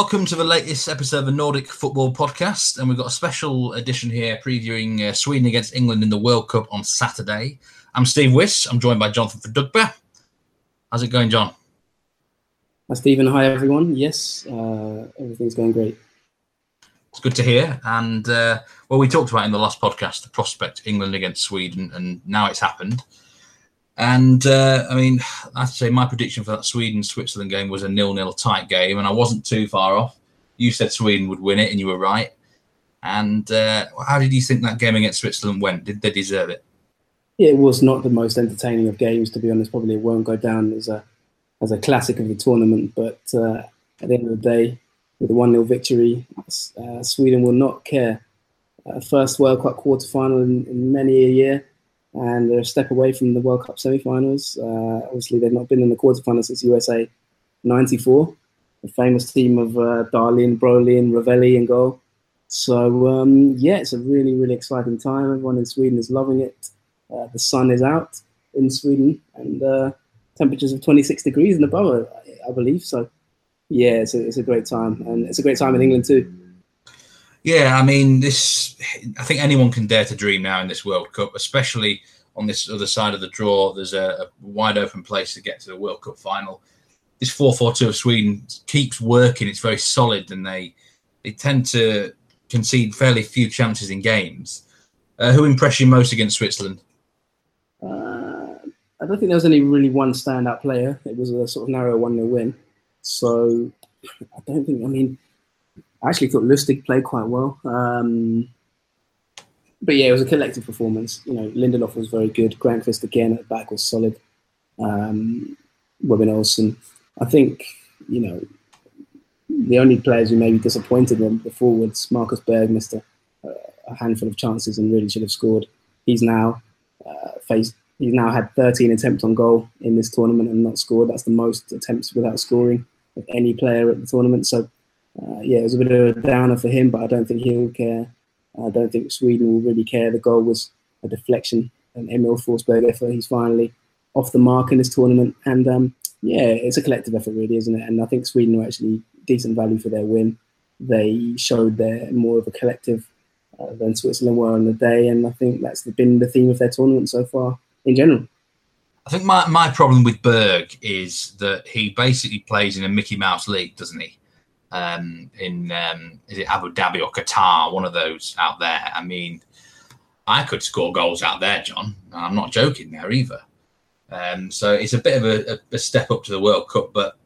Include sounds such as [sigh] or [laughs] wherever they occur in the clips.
Welcome to the latest episode of the Nordic Football Podcast. And we've got a special edition here previewing uh, Sweden against England in the World Cup on Saturday. I'm Steve Wiss. I'm joined by Jonathan Verdugba. How's it going, John? Hi, Stephen. Hi, everyone. Yes, uh, everything's going great. It's good to hear. And uh, well, we talked about in the last podcast the prospect England against Sweden, and now it's happened. And uh, I mean, I have to say my prediction for that Sweden Switzerland game was a nil-nil tight game, and I wasn't too far off. You said Sweden would win it, and you were right. And uh, how did you think that game against Switzerland went? Did they deserve it? It was not the most entertaining of games, to be honest. Probably it won't go down as a as a classic of the tournament. But uh, at the end of the day, with a one 0 victory, uh, Sweden will not care. First World Cup quarter final in, in many a year and they're a step away from the World Cup semi-finals. Uh, obviously, they've not been in the quarterfinals since USA '94, the famous team of uh, Dahlin, Brolin, Ravelli, and goal. So um, yeah, it's a really, really exciting time. Everyone in Sweden is loving it. Uh, the sun is out in Sweden, and uh, temperatures of 26 degrees and above, I, I believe. So yeah, it's a, it's a great time, and it's a great time in England too. Yeah, I mean, this. I think anyone can dare to dream now in this World Cup, especially on this other side of the draw. There's a, a wide open place to get to the World Cup final. This 4-4-2 of Sweden keeps working. It's very solid, and they they tend to concede fairly few chances in games. Uh, who impressed you most against Switzerland? Uh, I don't think there was any really one standout player. It was a sort of narrow one 0 win. So I don't think. I mean, I actually thought Lustig played quite well. Um, but yeah, it was a collective performance. You know, Lindelof was very good. Granqvist again at the back was solid. Um, Robin Olsen. I think, you know, the only players who maybe disappointed were the forwards. Marcus Berg missed a, a, handful of chances and really should have scored. He's now uh, faced. He's now had 13 attempts on goal in this tournament and not scored. That's the most attempts without scoring of any player at the tournament. So uh, yeah, it was a bit of a downer for him, but I don't think he'll care. I don't think Sweden will really care. The goal was a deflection, an Emil Forsberg effort. He's finally off the mark in this tournament, and um, yeah, it's a collective effort, really, isn't it? And I think Sweden were actually decent value for their win. They showed they're more of a collective uh, than Switzerland were on the day, and I think that's been the theme of their tournament so far in general. I think my, my problem with Berg is that he basically plays in a Mickey Mouse league, doesn't he? Um, in um, is it Abu Dhabi or Qatar, one of those out there. I mean, I could score goals out there, John. I'm not joking there either. Um, so it's a bit of a, a, step up to the World Cup, but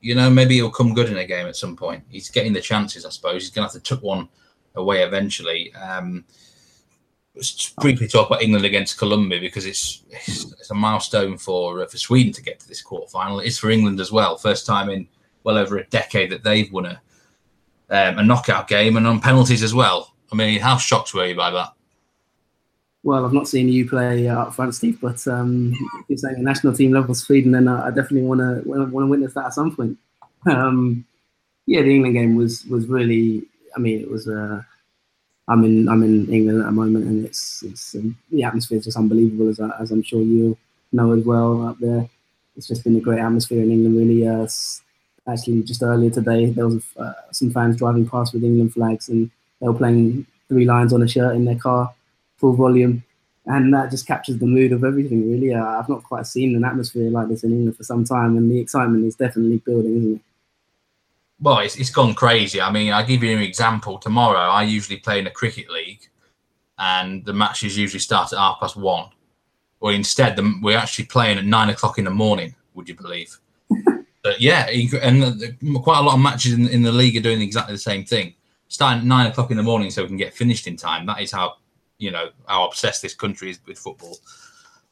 you know maybe he'll come good in a game at some point. He's getting the chances, I suppose. He's going to have to tuck one away eventually. Um, let's briefly talk about England against Colombia because it's, it's, it's a milestone for uh, for Sweden to get to this quarter final. It is for England as well. First time in well over a decade that they've won a um, a knockout game and on penalties as well. I mean, how shocked were you by that? Well, I've not seen you play uh, up front, Steve, but um, you're saying a national team level Sweden, then I definitely want to want to witness that at some point. Um, yeah, the England game was was really. I mean, it was. Uh, I'm in I'm in England at the moment, and it's it's um, the atmosphere is just unbelievable, as, as I'm sure you know as well up there. It's just been a great atmosphere in England, really. Uh, actually just earlier today there was uh, some fans driving past with England flags and they were playing Three Lions on a Shirt in their car, full volume, and that just captures the mood of everything. Really, uh, I've not quite seen an atmosphere like this in England for some time, and the excitement is definitely building, isn't it? Well, it's, it's gone crazy. I mean, I'll give you an example. Tomorrow, I usually play in a cricket league, and the matches usually start at half past one. Well, instead, the, we're actually playing at nine o'clock in the morning. Would you believe? But yeah, and quite a lot of matches in, in the league are doing exactly the same thing. Starting at nine o'clock in the morning so we can get finished in time. That is how you know how obsessed this country is with football.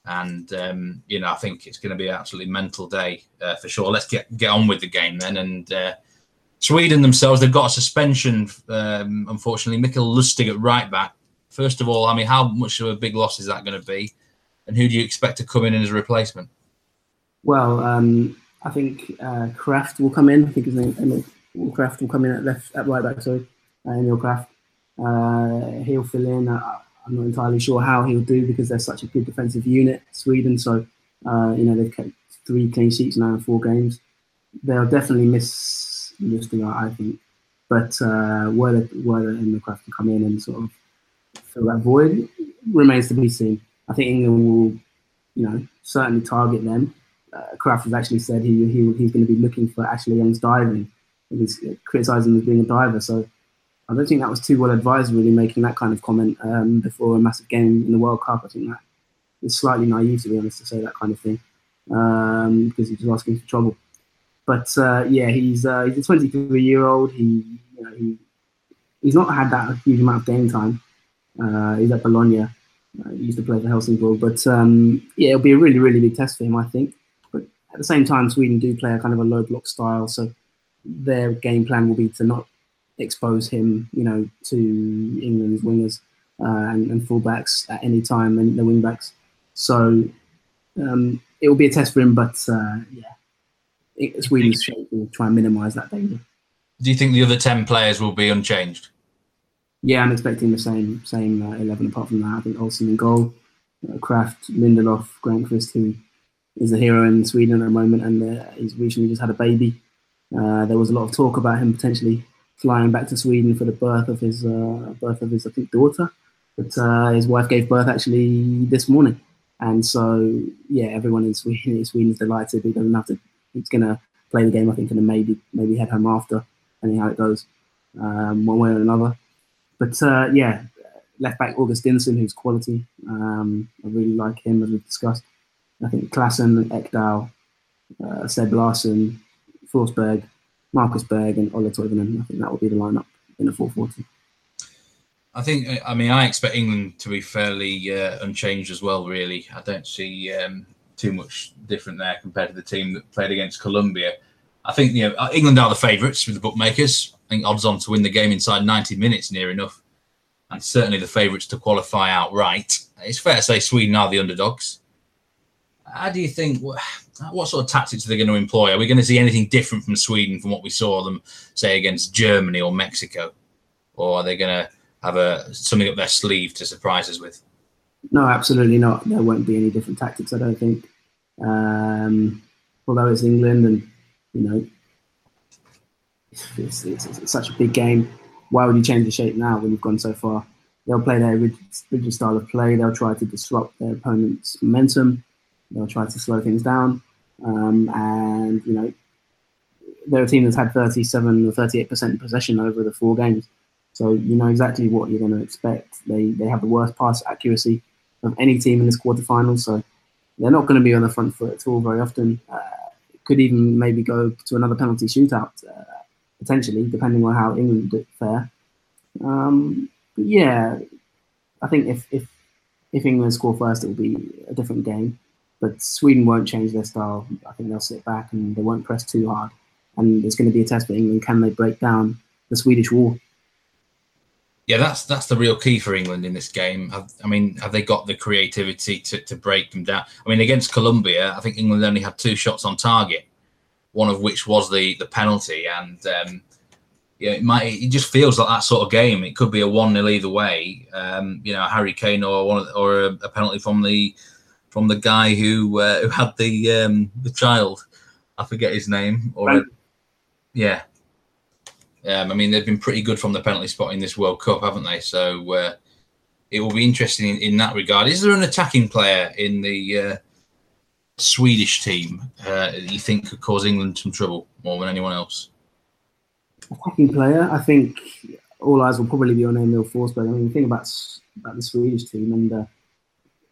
And um, you know, I think it's going to be an absolutely mental day uh, for sure. Let's get get on with the game then. And uh, Sweden themselves, they've got a suspension. Um, unfortunately, Mikael Lustig at right back. First of all, I mean, how much of a big loss is that going to be? And who do you expect to come in as a replacement? Well, um, I think uh, Krafth will come in. I think his name Emil Krafth will come in at left at right back. Sorry, uh, Emil Krafth. Uh, he'll fill in. Uh, I'm not entirely sure how he'll do because they're such a good defensive unit, Sweden. So uh, you know they've kept three clean sheets now in four games. They'll definitely miss Lustig, I think. But uh, whether whether Krafth can come in and sort of fill that void remains to be seen. I think England will, you know, certainly target them. Uh, Krafth has actually said he, he he's going to be looking for Ashley Young's diving. He's criticising him as being a diver. So I don't think that was too well advised, really, making that kind of comment um, before a massive game in the World Cup. I think that is slightly naive, to be honest, to say that kind of thing um, because he's asking for trouble. But uh, yeah, he's uh, he's a 23 year old. He you know he he's not had that huge amount of game time. Uh, he's at Bologna. Uh, he used to play for Helsingborg, but um, yeah, it'll be a really really big test for him, I think. At the same time, Sweden do play a kind of a low block style, so their game plan will be to not expose him, you know, to England's wingers uh, and, and fullbacks at any time, and the wingbacks. So um, it will be a test for him, but uh, yeah, it's really shape to try and minimise that danger. Do you think the other ten players will be unchanged? Yeah, I'm expecting the same same uh, eleven. Apart from that, I think Olsen in goal, uh, Krafth, Lindelof, Granqvist, who is a hero in Sweden at the moment, and uh, he's recently just had a baby. Uh, there was a lot of talk about him potentially flying back to Sweden for the birth of his uh, birth of his I think daughter, but uh, his wife gave birth actually this morning. And so, yeah, everyone in Sweden, in Sweden is delighted. He doesn't have to. He's to play the game, I think, and then maybe maybe head home after, depending how it goes, um, one way or another. But uh, yeah, left back Augustinsson, who's quality. Um, I really like him, as we've discussed. I think Claesson, Ekdal, uh, Seb Larsson, Forsberg, Marcus Berg, and Ola Toivonen. I think that will be the lineup in a 440. I think, I mean, I expect England to be fairly uh, unchanged as well, really. I don't see um, too much different there compared to the team that played against Colombia. I think, you know, uh, England are the favourites with the bookmakers. I think odds on to win the game inside 90 minutes near enough. And certainly the favourites to qualify outright. It's fair to say Sweden are the underdogs. How do you think, what sort of tactics are they going to employ? Are we going to see anything different from Sweden from what we saw them, say, against Germany or Mexico? Or are they going to have a something up their sleeve to surprise us with? No, absolutely not. There won't be any different tactics. I don't think. Um, although it's England, and you know, it's, it's, it's, such a big game. Why would you change the shape now when you've gone so far? They'll play their rigid, rigid style of play. They'll try to disrupt their opponent's momentum. They'll try to slow things down. Um, and you know, they're a team that's had 37 or 38 percent possession over the four games. So you know exactly what you're going to expect. They they have the worst pass accuracy of any team in this quarterfinal, so they're not going to be on the front foot at all very often. Uh, could even maybe go to another penalty shootout uh, potentially, depending on how England fare. Um, yeah, I think if if if England score first, it will be a different game. But Sweden won't change their style. I think they'll sit back and they won't press too hard. And it's going to be a test for England. Can they break down the Swedish wall? yeah, that's that's the real key for England in this game. Have, I mean, have they got the creativity to, to break them down? I mean, against Colombia, I think England only had two shots on target, one of which was the the penalty, and um, yeah, it might it just feels like that sort of game. It could be a one 0 either way. Um, you know, Harry Kane or one the, or a, a, penalty from the from the guy who uh, who had the um, the child. I forget his name. Or right. yeah, um, I mean, they've been pretty good from the penalty spot in this World Cup, haven't they? So uh, it will be interesting in, in, that regard. Is there an attacking player in the uh, Swedish team uh, that you think could cause England some trouble more than anyone else? Attacking player, I think all eyes will probably be on Emil Forsberg. I mean, the thing about about the Swedish team, and uh,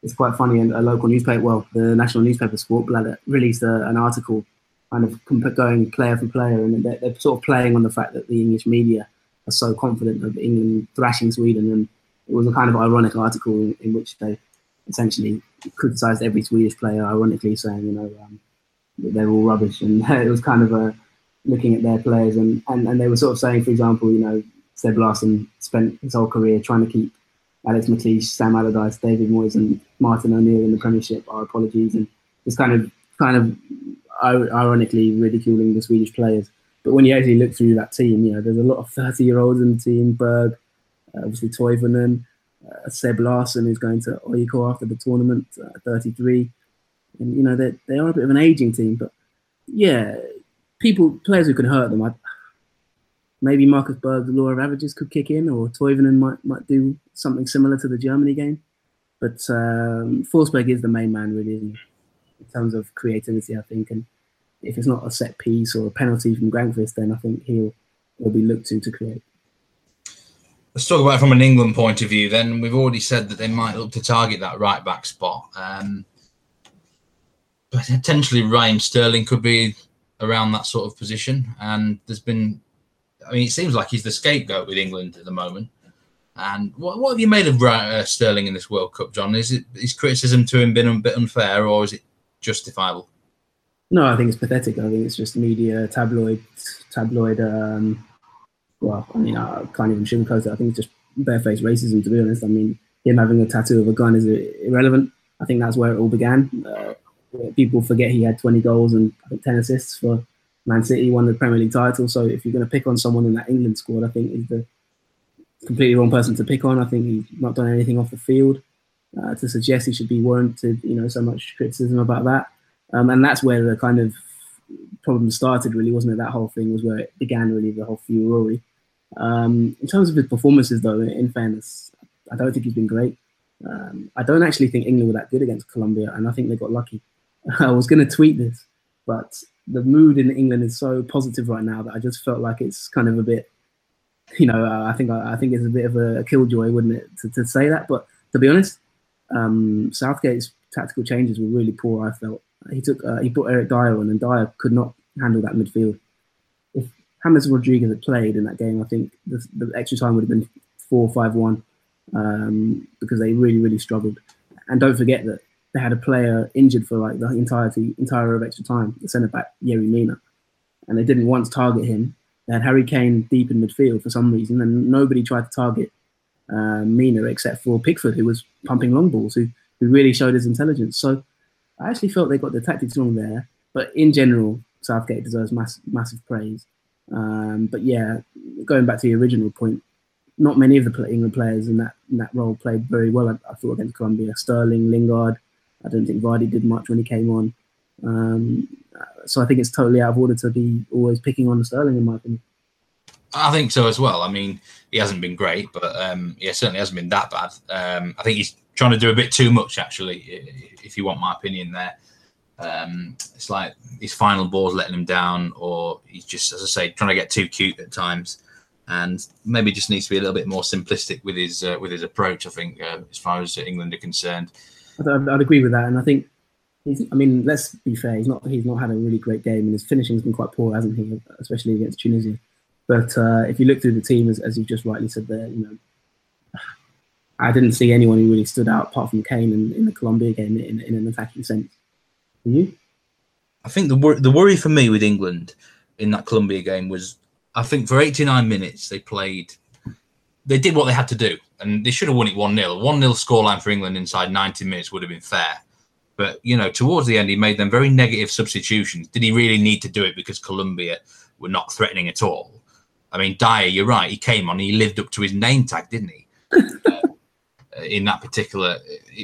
it's quite funny. And a local newspaper, well, the national newspaper Sportbladet, released a, an article kind of going player for player, and they're, they're, sort of playing on the fact that the English media are so confident of England thrashing Sweden, and it was a kind of ironic article in, in which they essentially criticised every Swedish player, ironically saying, you know, um, they're all rubbish, and [laughs] it was kind of a looking at their players, and, and and they were sort of saying, for example, you know, Seb Larsson spent his whole career trying to keep Alex McLeish, Sam Allardyce, David Moyes, and Martin O'Neill in the Premiership. Our apologies, and just kind of kind of ironically ridiculing the Swedish players. But when you actually look through that team, you know, there's a lot of 30 year olds in the team. Berg, uh, obviously Toivonen, uh, Seb Larsson, who's going to AIK after the tournament, uh, 33. And, you know, they, they are a bit of an aging team. But yeah, people, players who can hurt them, I, maybe Marcus Berg's law of averages could kick in, or Toivonen might might do something similar to the Germany game. But um, Forsberg is the main man, really, in terms of creativity, I think. And if it's not a set piece or a penalty from Granqvist, then I think he'll he'll be looked to to create. Let's talk about it from an England point of view. Then we've already said that they might look to target that right back spot. Um, potentially, Raheem Sterling could be around that sort of position, and there's been. I mean, it seems like he's the scapegoat with England at the moment. And what, what have you made of uh, Sterling in this World Cup, John? Is it is criticism to him been a bit unfair, or is it justifiable? No, I think it's pathetic. I think it's just media, tabloid, tabloid. Um, well, I mean, I can't even sugarcoat it. I think it's just barefaced racism, to be honest. I mean, him having a tattoo of a gun is irrelevant. I think that's where it all began. Uh, people forget he had 20 goals and 10 assists for Man City, won the Premier League title. So if you're going to pick on someone in that England squad, I think he's the completely wrong person to pick on. I think he's not done anything off the field uh, to suggest he should be warranted, you know, so much criticism about that. Um, and that's where the kind of problem started, really, wasn't it? That whole thing was where it began, really, the whole furore. Um, in terms of his performances, though, in fairness, I don't think he's been great. Um, I don't actually think England were that good against Colombia, and I think they got lucky. [laughs] I was going to tweet this, but the mood in England is so positive right now that I just felt like it's kind of a bit you know, uh, I think I, think it's a bit of a, killjoy, wouldn't it, to, to say that? But to be honest, um, Southgate's tactical changes were really poor. I felt he took uh, he put Eric Dier on, and Dyer could not handle that midfield. If James Rodriguez had played in that game, I think the, the extra time would have been four five one um, because they really really struggled. And don't forget that they had a player injured for like the entirety entire of extra time, the centre back Yerry Mina, and they didn't once target him they had Harry Kane deep in midfield for some reason, and nobody tried to target uh, Mina except for Pickford, who was pumping long balls, who, who really showed his intelligence. So I actually felt they got the tactics wrong there. But in general, Southgate deserves mass, massive praise. Um, but yeah, going back to the original point, not many of the England players in that in that role played very well. I, I thought against Colombia, Sterling, Lingard. I don't think Vardy did much when he came on. Um, so I think it's totally out of order to be always picking on Sterling, in my opinion. I think so as well. I mean, he hasn't been great, but um, yeah, certainly hasn't been that bad. Um, I think he's trying to do a bit too much, actually, if you want my opinion there. Um, it's like his final ball's letting him down, or he's just, as I say, trying to get too cute at times, and maybe just needs to be a little bit more simplistic with his uh, with his approach. I think, uh, as far as England are concerned, I'd, I'd agree with that, and I think He's, I mean, let's be fair. He's not. He's not had a really great game, and his finishing's been quite poor, hasn't he? Especially against Tunisia. But uh, if you look through the team, as, as you just rightly said there, you know, I didn't see anyone who really stood out apart from Kane in, in the Colombia game in, in an attacking sense. Can you? I think the wor- the worry for me with England in that Colombia game was, I think for 89 minutes they played, they did what they had to do, and they should have won it one 0 One 0 scoreline for England inside 90 minutes would have been fair. But you know, towards the end, he made them very negative substitutions. Did he really need to do it because Colombia were not threatening at all? I mean, Dier, you're right. He came on. He lived up to his name tag, didn't he? uh, [laughs] in that particular,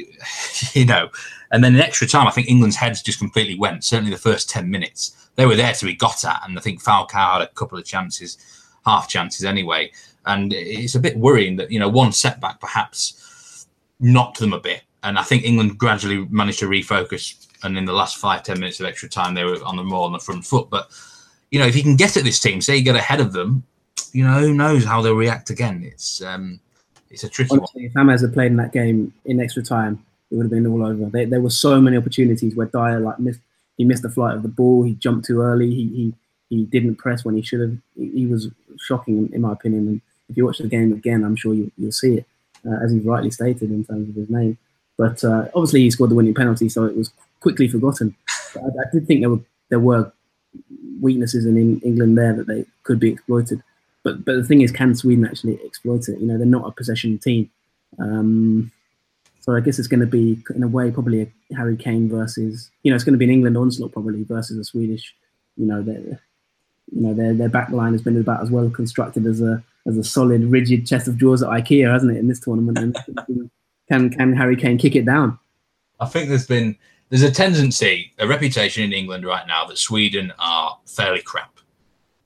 [laughs] you know, and then in extra time, I think England's heads just completely went. Certainly, the first ten minutes, they were there to be got at, and I think Falcao had a couple of chances, half chances anyway. And it's a bit worrying that you know one setback perhaps knocked them a bit and I think England gradually managed to refocus. And in the last five ten minutes of extra time, they were on the more on the front foot. But you know, if you can get at this team, say you get ahead of them, you know, who knows how they'll react again? It's um, it's a tricky Honestly, one. If James had played in that game in extra time, it would have been all over. There, there were so many opportunities where Dier like missed. He missed the flight of the ball. He jumped too early. He he, he didn't press when he should have. He, he was shocking, in, my opinion. And if you watch the game again, I'm sure you, will see it, uh, as he's rightly stated in terms of his name. But uh, obviously, he scored the winning penalty, so it was quickly forgotten. I, I, did think there were there were weaknesses in, in England there that they could be exploited. But but the thing is, can Sweden actually exploit it? You know, they're not a possession team. Um, so I guess it's going to be, in a way, probably a Harry Kane versus, you know, it's going to be an England onslaught probably versus a Swedish. You know, you know, their their back line has been about as well constructed as a as a solid, rigid chest of drawers at IKEA, hasn't it, in this tournament? And [laughs] can can Harry Kane kick it down? I think there's been there's a tendency, a reputation in England right now that Sweden are fairly crap.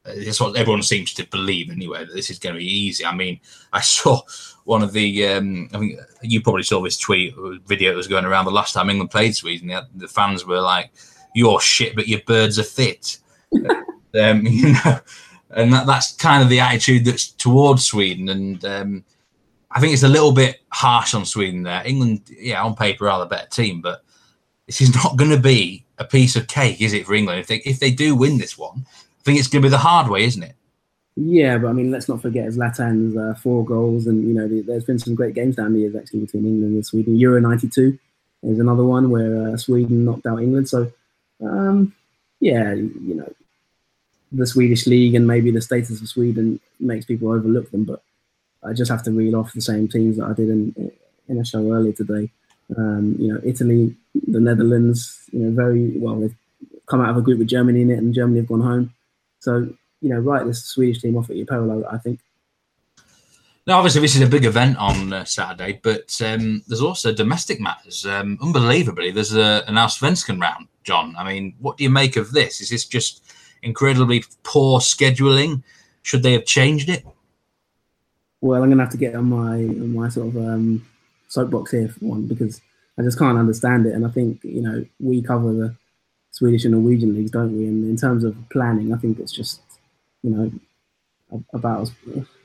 That's what everyone seems to believe anyway. That this is going to be easy. I mean, I [laughs] saw one of the. Um, I mean, you probably saw this tweet video that was going around the last time England played Sweden. The, the fans were like, "You're shit, but your birds are fit." [laughs] um, [laughs] you know, and that, that's kind of the attitude that's towards Sweden. And um, I think it's a little bit harsh on Sweden there. England, yeah, on paper are the better team, but this is not going to be a piece of cake, is it, for England? If they if they do win this one, I think it's going to be the hard way, isn't it? Yeah, but I mean, let's not forget Zlatan's uh, four goals, and you know, there's been some great games down the years actually between England and Sweden. Euro '92 is another one where uh, Sweden knocked out England. So, um, yeah, you know, the Swedish league and maybe the status of Sweden makes people overlook them. But I just have to reel off the same teams that I did in in a show earlier today. Um, you know, Italy, the Netherlands, you know, very well. They've come out of a group with Germany in it, and Germany have gone home. So, you know, right, this Swedish team off at your peril, I think. Now, obviously, this is a big event on uh, Saturday, but um, there's also domestic matters. Um, unbelievably, there's a, an Allsvenskan round, John. I mean, what do you make of this? Is this just incredibly poor scheduling? Should they have changed it? Well, I'm going to have to get on my on my sort of um, soapbox here for one because I just can't understand it. And I think you know we cover the Swedish and Norwegian leagues, don't we? And in terms of planning, I think it's just you know about as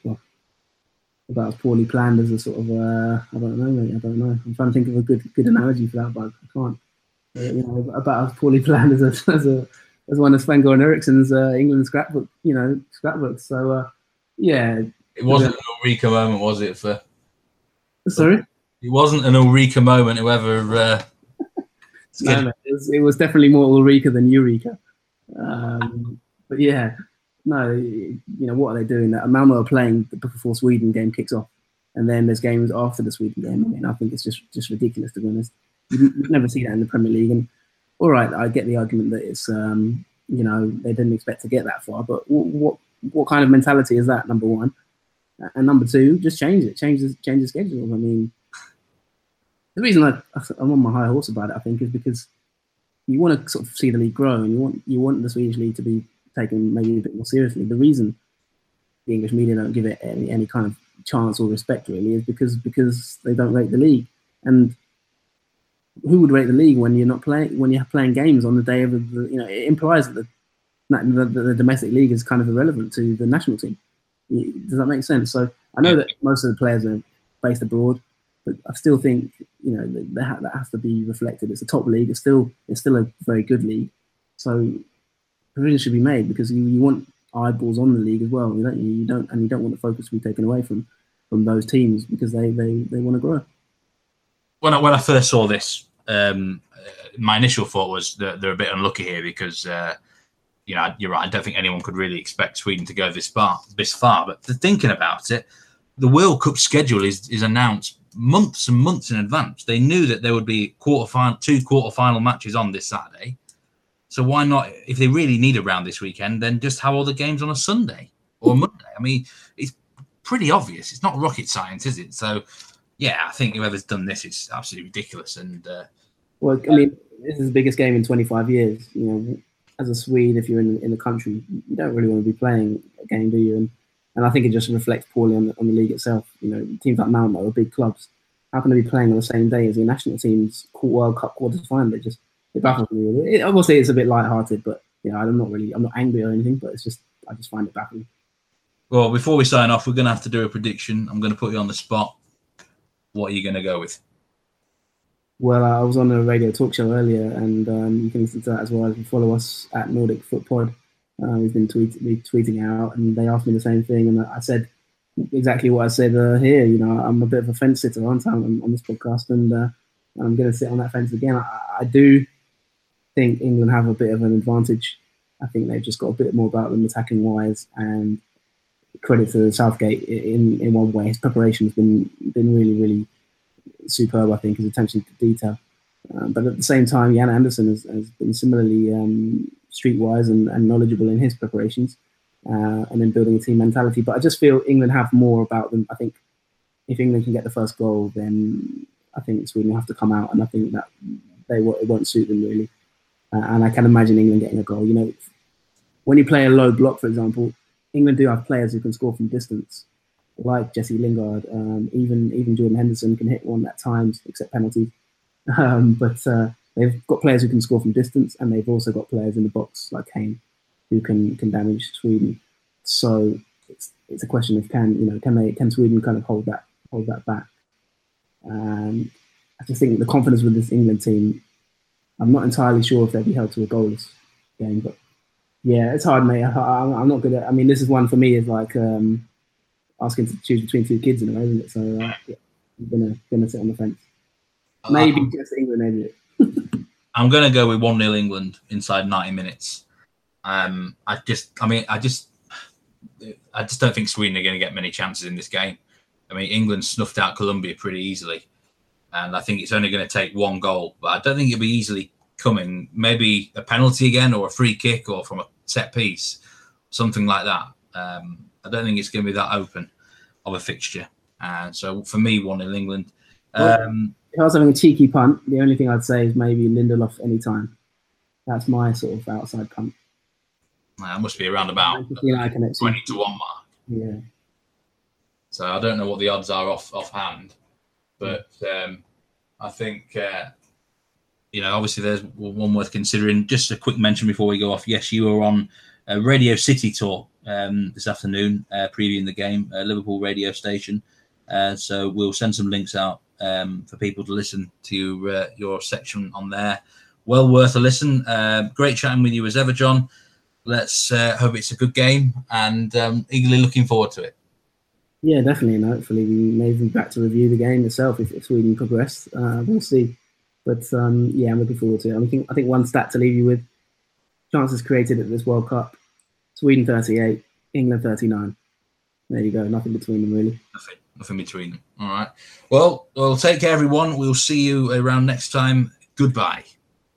well, about as poorly planned as a sort of uh, I don't know, mate, I don't know. I'm trying to think of a good good analogy for that, but I can't. Uh, you know, about as poorly [laughs] planned as a as a as one of Sven Goran Eriksson's uh, England scrapbook, you know, scrapbooks. So uh, yeah, it wasn't an Ulrika moment, was it? For sorry, it wasn't an Ulrika moment. Whoever. Uh, [laughs] no, no, it, was, it, was, definitely more Ulrika than Eureka. Um, but yeah, no, you know what are they doing? That Malmo are playing before Sweden game kicks off, and then there's games after the Sweden game. I mean, I think it's just just ridiculous to be honest. You, never see that in the Premier League. And all right, I get the argument that it's um, you know they didn't expect to get that far, but what what, what kind of mentality is that? Number one, and number two, just change it, change the change the schedule. I mean, the reason I, I'm on my high horse about it, I think, is because you want to sort of see the league grow, and you want you want the Swedish league to be taken maybe a bit more seriously. The reason the English media don't give it any, any kind of chance or respect really is because because they don't rate the league. And who would rate the league when you're not playing when you're playing games on the day of the you know it implies that the, the, the domestic league is kind of irrelevant to the national team. Does that make sense? So I know that most of the players are based abroad, but I still think you know that, that has to be reflected. It's a top league. It's still it's still a very good league. So provision should be made because you, you want eyeballs on the league as well. You don't you don't and you don't want the focus to be taken away from from those teams because they they, they want to grow. When I, when I first saw this, um, my initial thought was that they're a bit unlucky here because uh, you know you're right. I don't think anyone could really expect Sweden to go this far. This far, but thinking about it, the World Cup schedule is is announced months and months in advance. They knew that there would be quarter final, two quarter final matches on this Saturday. So why not, if they really need a round this weekend, then just have all the games on a Sunday or Monday? I mean, it's pretty obvious. It's not rocket science, is it? So, yeah, I think whoever's done this is absolutely ridiculous. And uh, well, I mean, this is the biggest game in 25 years. You know, as a Swede, if you're in in the country, you don't really want to be playing a game, do you? And and I think it just reflects poorly on the, on the league itself. You know, teams like Malmo are big clubs. How can they be playing on the same day as the national team's World Cup quarters final? It just it baffles me. It, obviously, it's a bit light-hearted, but you know, I'm not really, I'm not angry or anything, but it's just, I just find it baffling. Well, before we sign off, we're going to have to do a prediction. I'm going to put you on the spot. What are you going to go with? Well, I was on a radio talk show earlier, and um, you can listen to that as well. You follow us at Nordic Foot Pod, uh, we've been tweet, tweeting out, and they asked me the same thing, and I said exactly what I said uh, here. You know, I'm a bit of a fence sitter, aren't I, on, on this podcast, and uh, I'm going to sit on that fence again. I, I, do think England have a bit of an advantage. I think they've just got a bit more about them attacking wise, and credit to Southgate in in one way. His preparation has been been really really superb. I think his attention to detail. Um, but at the same time, Jan Andersson has, has been similarly um, streetwise and, and knowledgeable in his preparations uh, and in building a team mentality. But I just feel England have more about them. I think if England can get the first goal, then I think Sweden will have to come out, and I think that they it won't suit them really. Uh, and I can imagine England getting a goal. You know, when you play a low block, for example, England do have players who can score from distance, like Jesse Lingard. Um, even even Jordan Henderson can hit one at times, except penalties. [laughs] Um, but uh, they've got players who can score from distance, and they've also got players in the box like Kane, who can can damage Sweden. So it's it's a question of can you know can they can Sweden kind of hold that hold that back. Um, I just think the confidence with this England team. I'm not entirely sure if they'll be held to a goalless game, but yeah, it's hard, mate. [laughs] I, am not good at. I mean, this is one for me is like um, asking to choose between two kids in a row, isn't it? So uh, yeah, I'm gonna gonna sit on the fence. Maybe um, just England, maybe. [laughs] I'm gonna go with one 0 England inside 90 minutes. Um, I just, I mean, I just, I just don't think Sweden are going to get many chances in this game. I mean, England snuffed out Colombia pretty easily, and I think it's only going to take one goal. But I don't think it'll be easily coming. Maybe a penalty again, or a free kick, or from a set piece, something like that. Um, I don't think it's going to be that open of a fixture. And uh, so for me, one in England. Um, if I was having a cheeky punt, the only thing I'd say is maybe Lindelof anytime. That's my sort of outside punt. That must be around about like 20 to 1 mark. Yeah. So I don't know what the odds are off offhand, but um, I think uh, you know obviously there's one worth considering. Just a quick mention before we go off. Yes, you were on a Radio City tour um, this afternoon, uh, previewing the game, Liverpool radio station. Uh, so we'll send some links out um, for people to listen to uh, your section on there. Well worth a listen. Uh, great chatting with you as ever, John. Let's uh, hope it's a good game and um, eagerly looking forward to it. Yeah, definitely, and hopefully we may be back to review the game itself if, if Sweden progress. Uh, we'll see, but um, yeah, I'm looking forward to it. I think I think one stat to leave you with: chances created at this World Cup, Sweden 38, England 39. There you go. Nothing between them really. Nothing nothing between them. All right. Well, well, take care, everyone. We'll see you around next time. Goodbye.